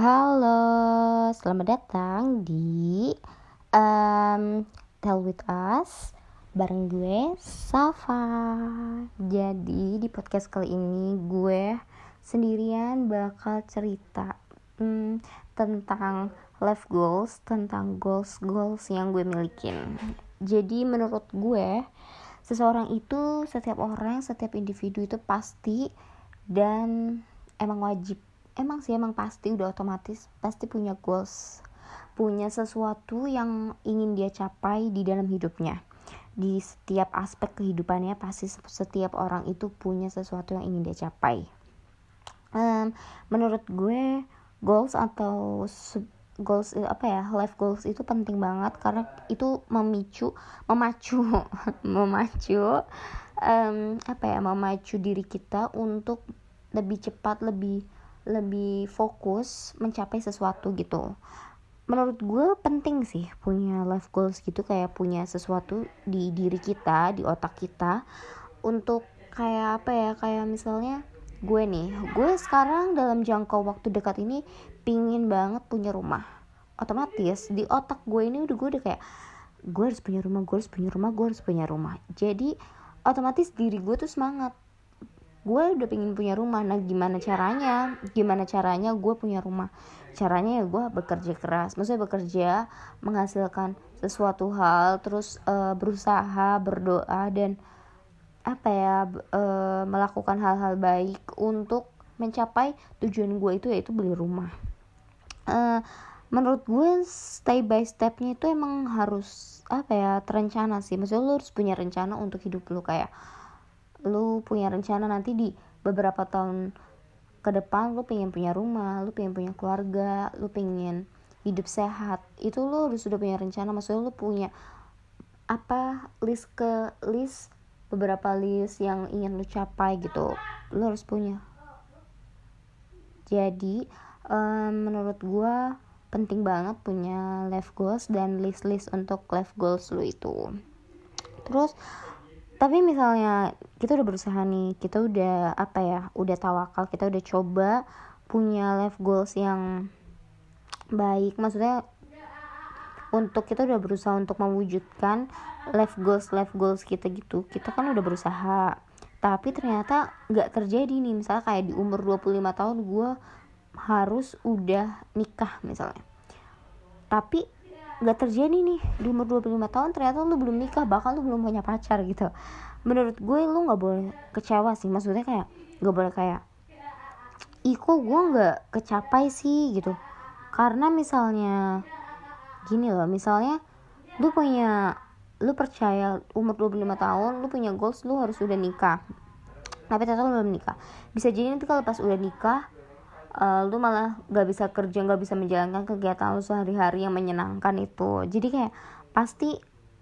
Halo, selamat datang di um, Tell With Us bareng gue Safa. Jadi di podcast kali ini gue sendirian bakal cerita um, tentang life goals, tentang goals goals yang gue milikin. Jadi menurut gue seseorang itu setiap orang, setiap individu itu pasti dan emang wajib emang sih emang pasti udah otomatis pasti punya goals punya sesuatu yang ingin dia capai di dalam hidupnya. Di setiap aspek kehidupannya pasti setiap orang itu punya sesuatu yang ingin dia capai. Um, menurut gue goals atau goals apa ya life goals itu penting banget karena itu memicu memacu memacu um, apa ya memacu diri kita untuk lebih cepat lebih lebih fokus mencapai sesuatu gitu. Menurut gue penting sih punya life goals gitu kayak punya sesuatu di diri kita di otak kita untuk kayak apa ya kayak misalnya gue nih gue sekarang dalam jangka waktu dekat ini pingin banget punya rumah. Otomatis di otak gue ini udah gue udah kayak gue harus punya rumah gue harus punya rumah gue harus punya rumah. Jadi otomatis diri gue tuh semangat gue udah pengen punya rumah. Nah gimana caranya? Gimana caranya gue punya rumah? Caranya ya gue bekerja keras. Maksudnya bekerja menghasilkan sesuatu hal terus uh, berusaha berdoa dan apa ya uh, melakukan hal-hal baik untuk mencapai tujuan gue itu yaitu beli rumah. Uh, menurut gue step by stepnya itu emang harus apa ya terencana sih. Maksudnya lo harus punya rencana untuk hidup lo kayak lu punya rencana nanti di beberapa tahun ke depan lu pengen punya rumah lu pengen punya keluarga lu pengen hidup sehat itu lu udah sudah punya rencana. Maksudnya lu punya apa list ke list beberapa list yang ingin lu capai gitu. Lu harus punya. Jadi um, menurut gua penting banget punya life goals dan list-list untuk life goals lu itu. Terus tapi misalnya kita udah berusaha nih kita udah apa ya udah tawakal kita udah coba punya life goals yang baik. Maksudnya untuk kita udah berusaha untuk mewujudkan life goals life goals kita gitu kita kan udah berusaha. Tapi ternyata nggak terjadi nih. Misalnya kayak di umur 25 tahun gue harus udah nikah misalnya. Tapi nggak terjadi nih di umur 25 tahun ternyata lu belum nikah bahkan lu belum punya pacar gitu. Menurut gue lu nggak boleh kecewa sih maksudnya kayak nggak boleh kayak iko gue nggak kecapai sih? gitu. Karena misalnya gini loh misalnya lu punya lu percaya umur 25 tahun lu punya goals lu harus udah nikah. Tapi ternyata lu belum nikah. Bisa jadi nanti kalau pas udah nikah uh, lu malah gak bisa kerja gak bisa menjalankan kegiatan lu sehari-hari yang menyenangkan itu. Jadi kayak pasti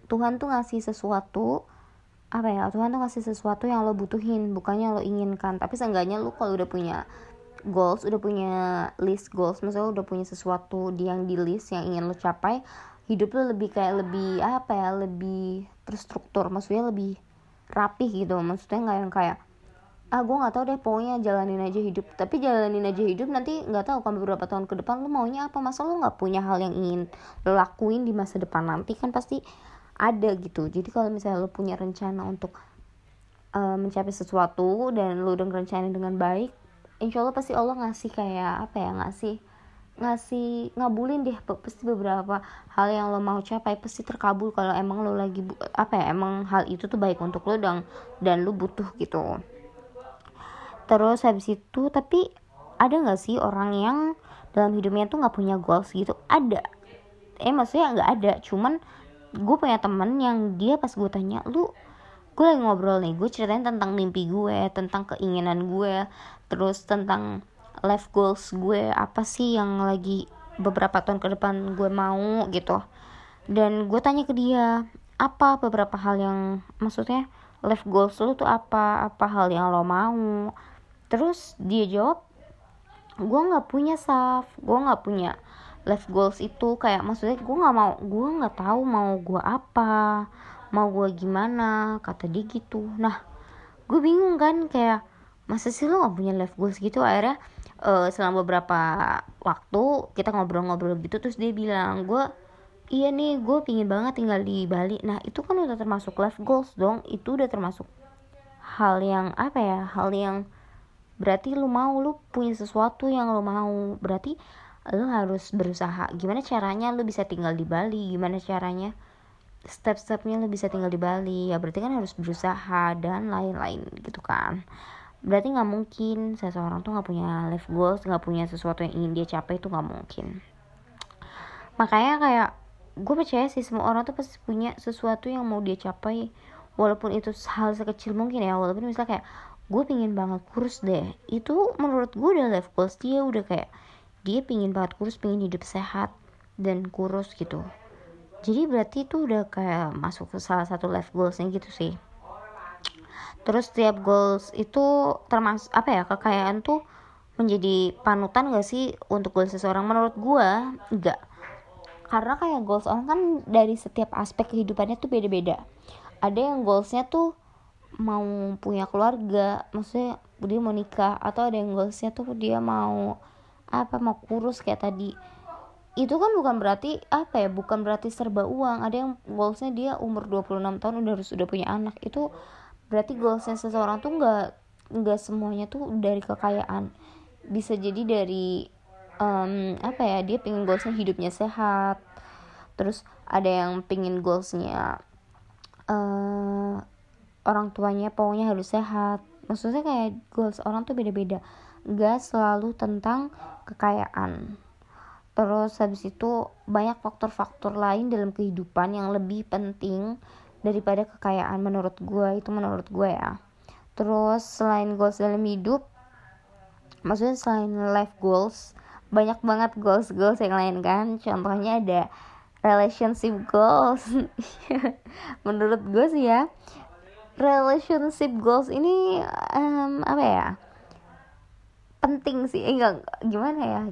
Tuhan tuh ngasih sesuatu apa ya Tuhan tuh ngasih sesuatu yang lo butuhin bukannya lo inginkan. Tapi seenggaknya lu kalau udah punya goals udah punya list goals maksudnya udah punya sesuatu yang di list yang ingin lo capai hidup lo lebih kayak lebih apa ya lebih terstruktur maksudnya lebih rapih gitu. Maksudnya nggak yang kayak ah gue nggak tahu deh pokoknya jalanin aja hidup. Tapi jalanin aja hidup nanti nggak tahu kan beberapa tahun ke depan lo maunya apa. Masa lo nggak punya hal yang ingin lo lakuin di masa depan nanti? Kan pasti ada gitu. Jadi kalau misalnya lo punya rencana untuk uh, mencapai sesuatu dan lo udah rencanain dengan baik insya Allah pasti Allah ngasih kayak apa ya ngasih ngasih ngabulin deh pasti beberapa hal yang lo mau capai. Pasti terkabul kalau emang lo lagi apa ya emang hal itu tuh baik untuk lo dan dan lo butuh gitu terus habis itu tapi ada nggak sih orang yang dalam hidupnya tuh nggak punya goals gitu? Ada. Eh maksudnya nggak ada. Cuman gue punya temen yang dia pas gue tanya lu gue lagi ngobrol nih gue ceritain tentang mimpi gue tentang keinginan gue terus tentang life goals gue apa sih yang lagi beberapa tahun ke depan gue mau gitu. Dan gue tanya ke dia apa beberapa hal yang maksudnya life goals lu tuh apa? Apa hal yang lo mau terus dia jawab gue nggak punya saf. Gue nggak punya life goals itu. Kayak maksudnya gue nggak mau gue nggak tahu mau gue apa mau gue gimana kata dia gitu. Nah gue bingung kan kayak masa sih lo gak punya life goals gitu? Akhirnya uh, selama beberapa waktu kita ngobrol-ngobrol gitu terus dia bilang gue iya nih gue pingin banget tinggal di Bali. Nah itu kan udah termasuk life goals dong. Itu udah termasuk hal yang apa ya hal yang berarti lu mau lu punya sesuatu yang lu mau. Berarti lu harus berusaha. Gimana caranya lu bisa tinggal di Bali? Gimana caranya step-stepnya lu bisa tinggal di Bali? Ya berarti kan harus berusaha dan lain-lain gitu kan. Berarti nggak mungkin seseorang tuh nggak punya life goals nggak punya sesuatu yang ingin dia capai itu nggak mungkin. Makanya kayak gue percaya sih semua orang tuh pasti punya sesuatu yang mau dia capai. Walaupun itu hal sekecil mungkin ya walaupun misalnya kayak gue pingin banget kurus deh. Itu menurut gue udah life goals dia udah kayak dia pingin banget kurus pingin hidup sehat dan kurus gitu. Jadi berarti itu udah kayak masuk ke salah satu life goalsnya gitu sih. Terus setiap goals itu termasuk apa ya kekayaan tuh menjadi panutan gak sih untuk goals seseorang? Menurut gue enggak karena kayak goals orang kan dari setiap aspek kehidupannya tuh beda-beda. Ada yang goalsnya tuh mau punya keluarga maksudnya dia mau nikah atau ada yang goalsnya tuh dia mau apa mau kurus kayak tadi. Itu kan bukan berarti apa ya bukan berarti serba uang. Ada yang goalsnya dia umur 26 tahun udah harus udah punya anak. Itu berarti goalsnya seseorang tuh nggak nggak semuanya tuh dari kekayaan. Bisa jadi dari um, apa ya dia pingin goalsnya hidupnya sehat. Terus ada yang pingin goalsnya uh, orang tuanya pokoknya harus sehat. Maksudnya kayak goals orang tuh beda-beda. Gak selalu tentang kekayaan. Terus habis itu banyak faktor-faktor lain dalam kehidupan yang lebih penting daripada kekayaan menurut gue itu menurut gue ya. Terus selain goals dalam hidup maksudnya selain life goals banyak banget goals goals yang lain kan. Contohnya ada relationship goals. Menurut gue sih ya relationship goals ini um, apa ya? Penting sih. Eh, enggak gimana ya?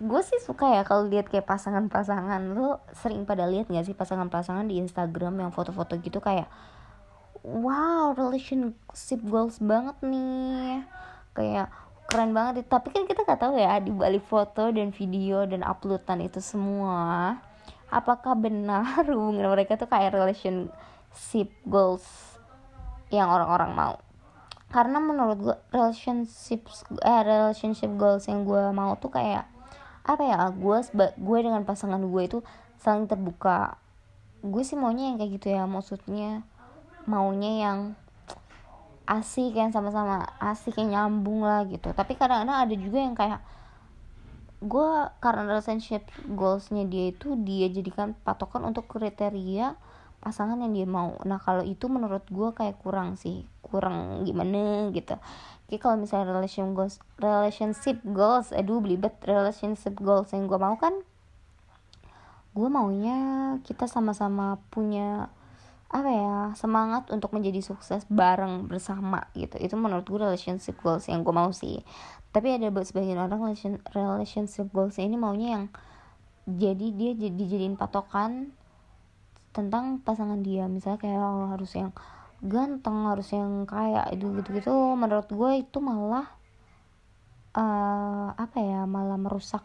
Gue sih suka ya kalau lihat kayak pasangan-pasangan. Lo sering pada lihat nggak sih pasangan-pasangan di Instagram yang foto-foto gitu kayak wow relationship goals banget nih. Kayak keren banget tapi kan kita nggak tahu ya di balik foto dan video dan uploadan itu semua apakah benar hubungan mereka tuh kayak relationship goals yang orang-orang mau. Karena menurut gue relationship eh, relationship goals yang gue mau tuh kayak apa ya gue gue dengan pasangan gue itu saling terbuka. Gue sih maunya yang kayak gitu ya maksudnya maunya yang asik yang sama-sama asik yang nyambung lah gitu. Tapi kadang-kadang ada juga yang kayak gue karena relationship goalsnya dia itu dia jadikan patokan untuk kriteria pasangan yang dia mau. Nah kalau itu menurut gue kayak kurang sih. Kurang gimana gitu. Oke kalau misalnya relation goals relationship goals aduh belibet. Relationship goals yang gue mau kan gue maunya kita sama-sama punya apa ya semangat untuk menjadi sukses bareng bersama gitu. Itu menurut gue relationship goals yang gue mau sih. Tapi ada sebagian orang relation, relationship goals ini maunya yang jadi dia dijadiin patokan tentang pasangan dia. Misalnya kayak oh, harus yang ganteng harus yang kaya itu gitu gitu menurut gue itu malah uh, apa ya malah merusak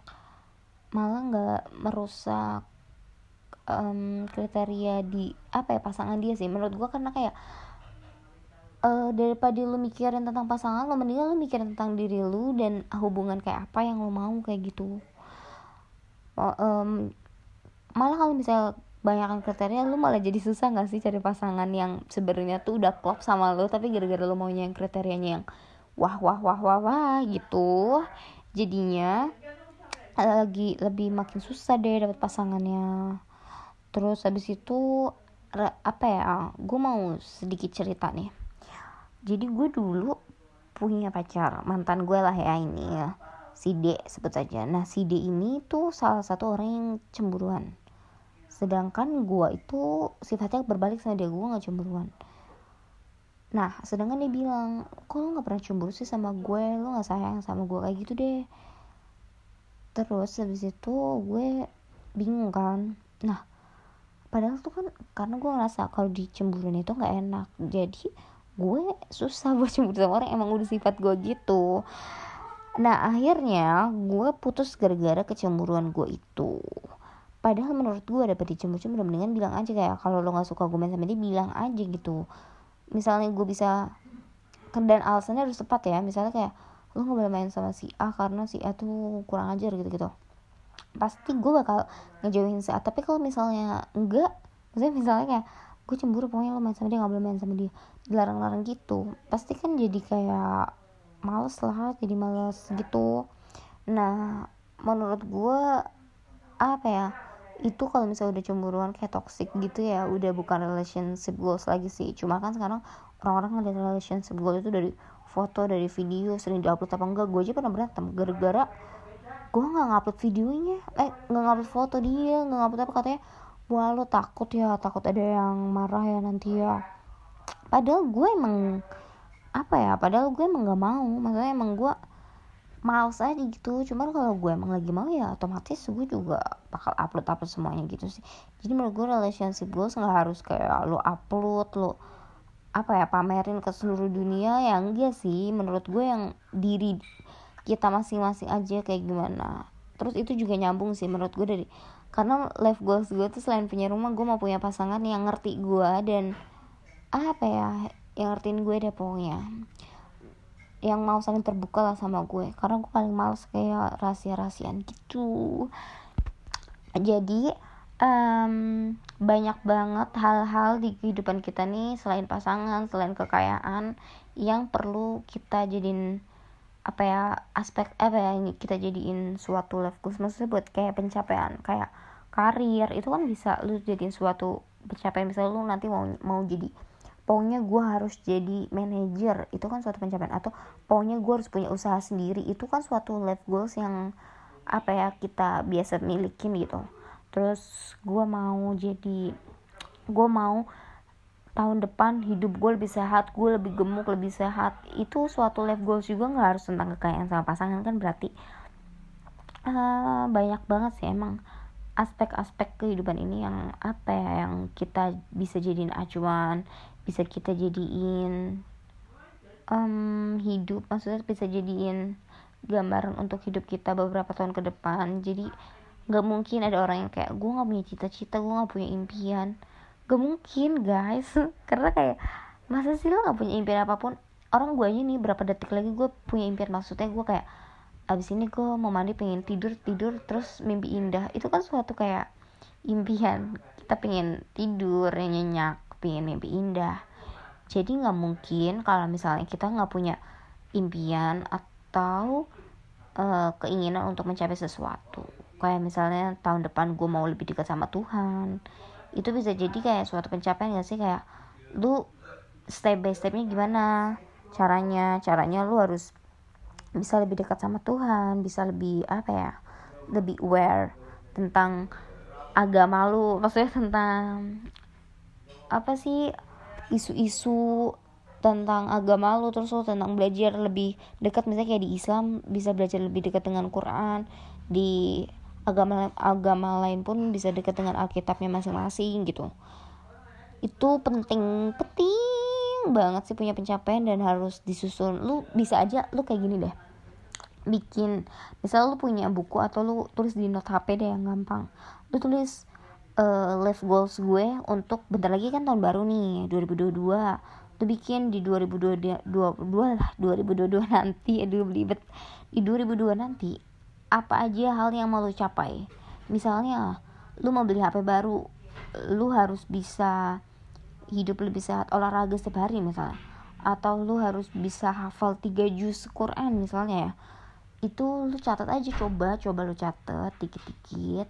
malah nggak merusak um, kriteria di apa ya pasangan dia sih. Menurut gue karena kayak uh, daripada lu mikirin tentang pasangan lu mendingan lu mikirin tentang diri lu dan hubungan kayak apa yang lu mau kayak gitu. Um, malah kalau misalnya banyak kriteria lu malah jadi susah gak sih cari pasangan yang sebenarnya tuh udah klop sama lu tapi gara-gara lu maunya yang kriterianya yang wah wah wah wah wah gitu jadinya lagi lebih makin susah deh dapet pasangannya. Terus habis itu apa ya gue mau sedikit cerita nih. Jadi gue dulu punya pacar mantan gue lah ya ini ya si D sebut saja nah si D ini tuh salah satu orang yang cemburuan sedangkan gue itu sifatnya berbalik sama dia gue nggak cemburuan. Nah sedangkan dia bilang kok lo nggak pernah cemburu sih sama gue? Lo nggak sayang sama gue kayak gitu deh. Terus habis itu gue bingung kan. Nah padahal tuh kan karena gue ngerasa kalau dicemburuin itu nggak enak. Jadi gue susah buat cemburu sama orang emang udah sifat gue gitu. Nah akhirnya gue putus gara-gara kecemburuan gue itu padahal menurut gue dapet dicemburu-cemburu mendingan bilang aja kayak kalau lo nggak suka gue main sama dia bilang aja gitu. Misalnya gue bisa dan alasannya harus tepat ya. Misalnya kayak lo nggak boleh main sama si A karena si A tuh kurang ajar gitu gitu. Pasti gue bakal ngejauhin si A. Tapi kalau misalnya enggak maksudnya misalnya kayak gue cemburu pokoknya lo main sama dia nggak boleh main sama dia dilarang-larang gitu. Pasti kan jadi kayak males lah jadi males gitu. Nah menurut gue apa ya itu kalau misalnya udah cemburuan kayak toxic gitu ya udah bukan relationship goals lagi sih. Cuma kan sekarang orang-orang ngeliat relationship goals itu dari foto dari video sering diupload apa enggak. Gue aja pernah berantem gara-gara gue nggak ngupload videonya. Eh nggak ngupload foto dia nggak ngupload apa katanya wah lo takut ya takut ada yang marah ya nanti ya. Padahal gue emang apa ya padahal gue emang gak mau. Maksudnya emang gue males aja gitu. Cuman kalau gue emang lagi mau ya otomatis gue juga bakal upload upload semuanya gitu sih. Jadi menurut gue relationship goals nggak harus kayak lo upload lo apa ya pamerin ke seluruh dunia ya enggak sih. Menurut gue yang diri kita masing-masing aja kayak gimana. Terus itu juga nyambung sih menurut gue dari karena life goals gue tuh selain punya rumah gue mau punya pasangan yang ngerti gue dan apa ya yang ngertiin gue deh pokoknya yang mau saling terbuka lah sama gue. Karena gue paling males kayak rahasia-rahasian gitu. Jadi um, banyak banget hal-hal di kehidupan kita nih selain pasangan selain kekayaan yang perlu kita jadiin apa ya aspek apa ya ini kita jadiin suatu life goals. Maksudnya buat kayak pencapaian kayak karir. Itu kan bisa lu jadiin suatu pencapaian misalnya lu nanti mau mau jadi pokoknya gue harus jadi manajer. Itu kan suatu pencapaian. Atau pokoknya gue harus punya usaha sendiri. Itu kan suatu life goals yang apa ya kita biasa milikin gitu. Terus gue mau jadi gue mau tahun depan hidup gue lebih sehat gue lebih gemuk lebih sehat. Itu suatu life goals juga nggak harus tentang kekayaan sama pasangan kan berarti. Uh, banyak banget sih emang aspek-aspek kehidupan ini yang apa ya yang kita bisa jadiin acuan bisa kita jadiin um, hidup. Maksudnya bisa jadiin gambaran untuk hidup kita beberapa tahun ke depan. Jadi nggak mungkin ada orang yang kayak gue nggak punya cita-cita gue nggak punya impian. Gak mungkin guys. Karena kayak masa sih lo nggak punya impian apa pun? Orang gue aja nih berapa detik lagi gue punya impian. Maksudnya gue kayak abis ini gue mau mandi pengen tidur tidur terus mimpi indah. Itu kan suatu kayak impian. Kita pengen tidur nyenyak pengen mimpi indah. Jadi nggak mungkin kalau misalnya kita nggak punya impian atau uh, keinginan untuk mencapai sesuatu. Kayak misalnya tahun depan gue mau lebih dekat sama Tuhan. Itu bisa jadi kayak suatu pencapaian gak sih? Kayak lu step by stepnya gimana? Caranya caranya lu harus bisa lebih dekat sama Tuhan bisa lebih apa ya lebih aware tentang agama lu. Maksudnya tentang apa sih isu-isu tentang agama lu terus lu tentang belajar lebih dekat misalnya kayak di Islam bisa belajar lebih dekat dengan Quran di agama agama lain pun bisa dekat dengan Alkitabnya masing-masing gitu. Itu penting penting banget sih punya pencapaian dan harus disusun. Lu bisa aja lu kayak gini deh. Bikin misal lu punya buku atau lu tulis di note HP deh yang gampang. Lu tulis uh, life goals gue untuk bentar lagi kan tahun baru nih 2022 tuh bikin di 2022 lah 2022 nanti. Aduh belibet. Di 2022 nanti apa aja hal yang mau lu capai? Misalnya lu mau beli HP baru lu harus bisa hidup lebih sehat olahraga setiap hari misalnya. Atau lu harus bisa hafal 3 juz Quran misalnya ya. Itu lu catat aja coba coba lu catat dikit-dikit.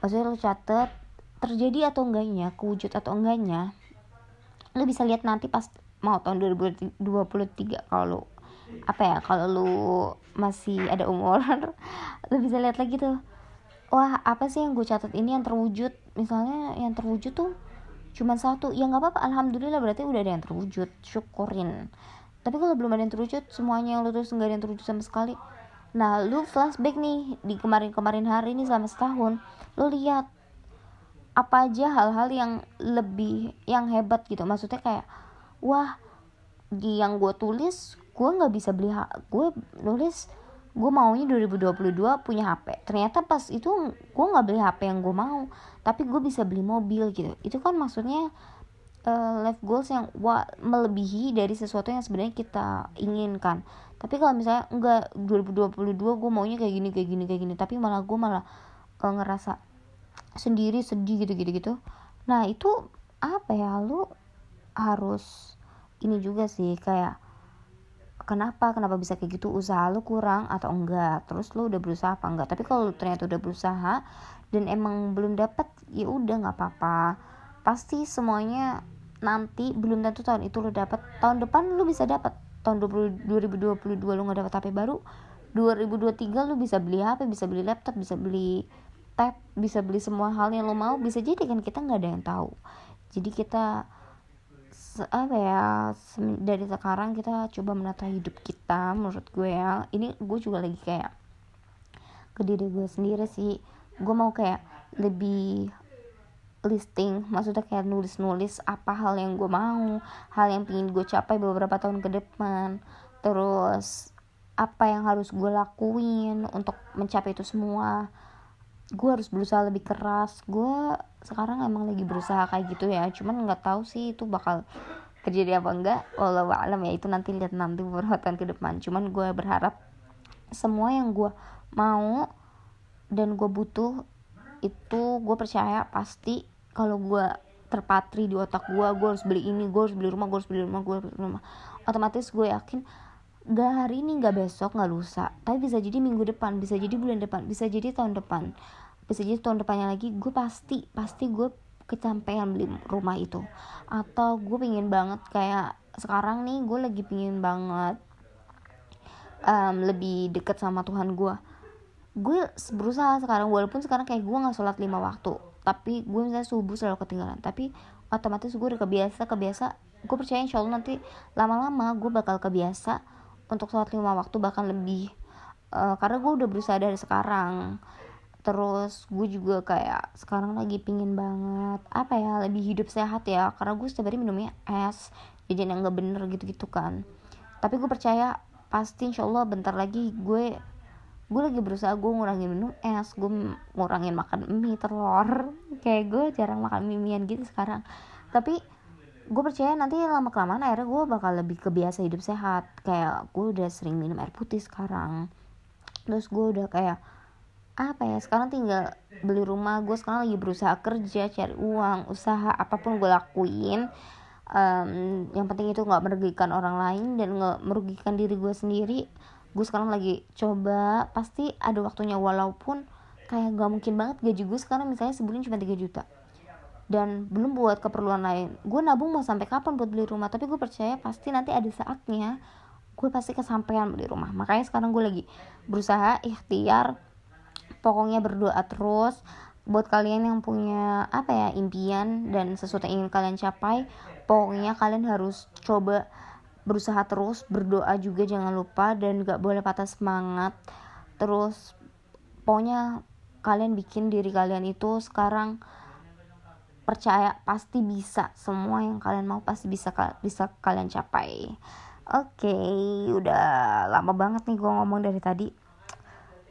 Maksudnya lu catat terjadi atau enggaknya kewujud atau enggaknya lu bisa lihat nanti pas mau tahun 2023 kalau lu apa ya kalau lu masih ada umur lu bisa lihat lagi tuh wah apa sih yang gue catat ini yang terwujud? Misalnya yang terwujud tuh cuma satu ya nggak apa-apa alhamdulillah berarti udah ada yang terwujud syukurin. Tapi kalau belum ada yang terwujud semuanya yang lu terus nggak ada yang terwujud sama sekali. Nah lu flashback nih di kemarin-kemarin hari ini selama setahun lu lihat apa aja hal-hal yang lebih yang hebat gitu. Maksudnya kayak wah di yang gue tulis gue nggak bisa beli gue nulis gue maunya 2022 punya HP ternyata pas itu gue nggak beli HP yang gue mau tapi gue bisa beli mobil gitu. Itu kan maksudnya uh, life goals yang wah, melebihi dari sesuatu yang sebenarnya kita inginkan. Tapi kalau misalnya enggak 2022 gue maunya kayak gini kayak gini kayak gini tapi malah gue malah uh, ngerasa sendiri sedih gitu gitu gitu. Nah itu apa ya? Lu harus ini juga sih kayak kenapa kenapa bisa kayak gitu? Usaha lu kurang atau enggak? Terus lu udah berusaha apa enggak? Tapi kalau ternyata udah berusaha dan emang belum dapat ya udah nggak apa-apa. Pasti semuanya nanti belum tentu tahun itu lu dapat tahun depan lu bisa dapat tahun 20, 2022 lu nggak dapat HP baru 2023 lu bisa beli HP bisa beli laptop bisa beli tab bisa beli semua hal yang lo mau bisa jadi kan kita nggak ada yang tahu. Jadi kita apa ya dari sekarang kita coba menata hidup kita menurut gue ya. Ini gue juga lagi kayak ke diri gue sendiri sih. Gue mau kayak lebih listing maksudnya kayak nulis-nulis apa hal yang gue mau hal yang pingin gue capai beberapa tahun ke depan. Terus apa yang harus gue lakuin untuk mencapai itu semua gue harus berusaha lebih keras. Gue sekarang emang lagi berusaha kayak gitu ya. Cuman nggak tahu sih itu bakal terjadi apa enggak. Walau alam ya itu nanti lihat nanti tahun ke depan. Cuman gue berharap semua yang gue mau dan gue butuh itu gue percaya pasti kalau gue terpatri di otak gue gue harus beli ini gue harus beli rumah gue harus beli rumah gue harus beli rumah. Otomatis gue yakin gak hari ini gak besok gak lusa. Tapi bisa jadi minggu depan bisa jadi bulan depan bisa jadi tahun depan. Bisa jadi tahun depannya lagi gue pasti pasti gue kecapean beli rumah itu. Atau gue pingin banget kayak sekarang nih gue lagi pingin banget um, lebih deket sama Tuhan gue. Gue berusaha sekarang walaupun sekarang kayak gue nggak sholat lima waktu. Tapi gue misalnya subuh selalu ketinggalan. Tapi otomatis gue udah kebiasa kebiasa. Gue percaya insya Allah nanti lama-lama gue bakal kebiasa untuk sholat lima waktu bahkan lebih. Uh, karena gue udah berusaha dari sekarang. Terus gue juga kayak sekarang lagi pingin banget apa ya lebih hidup sehat ya. Karena gue setiap hari minumnya es jadi yang nggak bener gitu-gitu kan. Tapi gue percaya pasti insya Allah bentar lagi gue gue lagi berusaha gue ngurangin minum es gue ngurangin makan mie telur. Kayak gue jarang makan mie mian gitu sekarang. Tapi gue percaya nanti lama kelamaan akhirnya gue bakal lebih kebiasa hidup sehat. Kayak gue udah sering minum air putih sekarang. Terus gue udah kayak apa ya sekarang tinggal beli rumah. Gue sekarang lagi berusaha kerja cari uang usaha apa pun gue lakuin. Um, yang penting itu nggak merugikan orang lain dan nggak merugikan diri gue sendiri. Gue sekarang lagi coba pasti ada waktunya walaupun kayak gak mungkin banget gaji gue sekarang misalnya sebulan cuma 3 juta dan belum buat keperluan lain. Gue nabung mau sampai kapan buat beli rumah tapi gue percaya pasti nanti ada saatnya gue pasti kesampaian beli rumah. Makanya sekarang gue lagi berusaha ikhtiar pokoknya berdoa terus. Buat kalian yang punya apa ya impian dan sesuatu yang ingin kalian capai pokoknya kalian harus coba berusaha terus berdoa juga jangan lupa dan gak boleh patah semangat. Terus pokoknya kalian bikin diri kalian itu sekarang percaya pasti bisa. Semua yang kalian mau pasti bisa bisa kalian capai. Oke okay, udah lama banget nih gue ngomong dari tadi.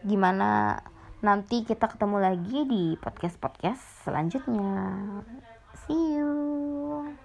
Gimana nanti kita ketemu lagi di podcast podcast selanjutnya. See you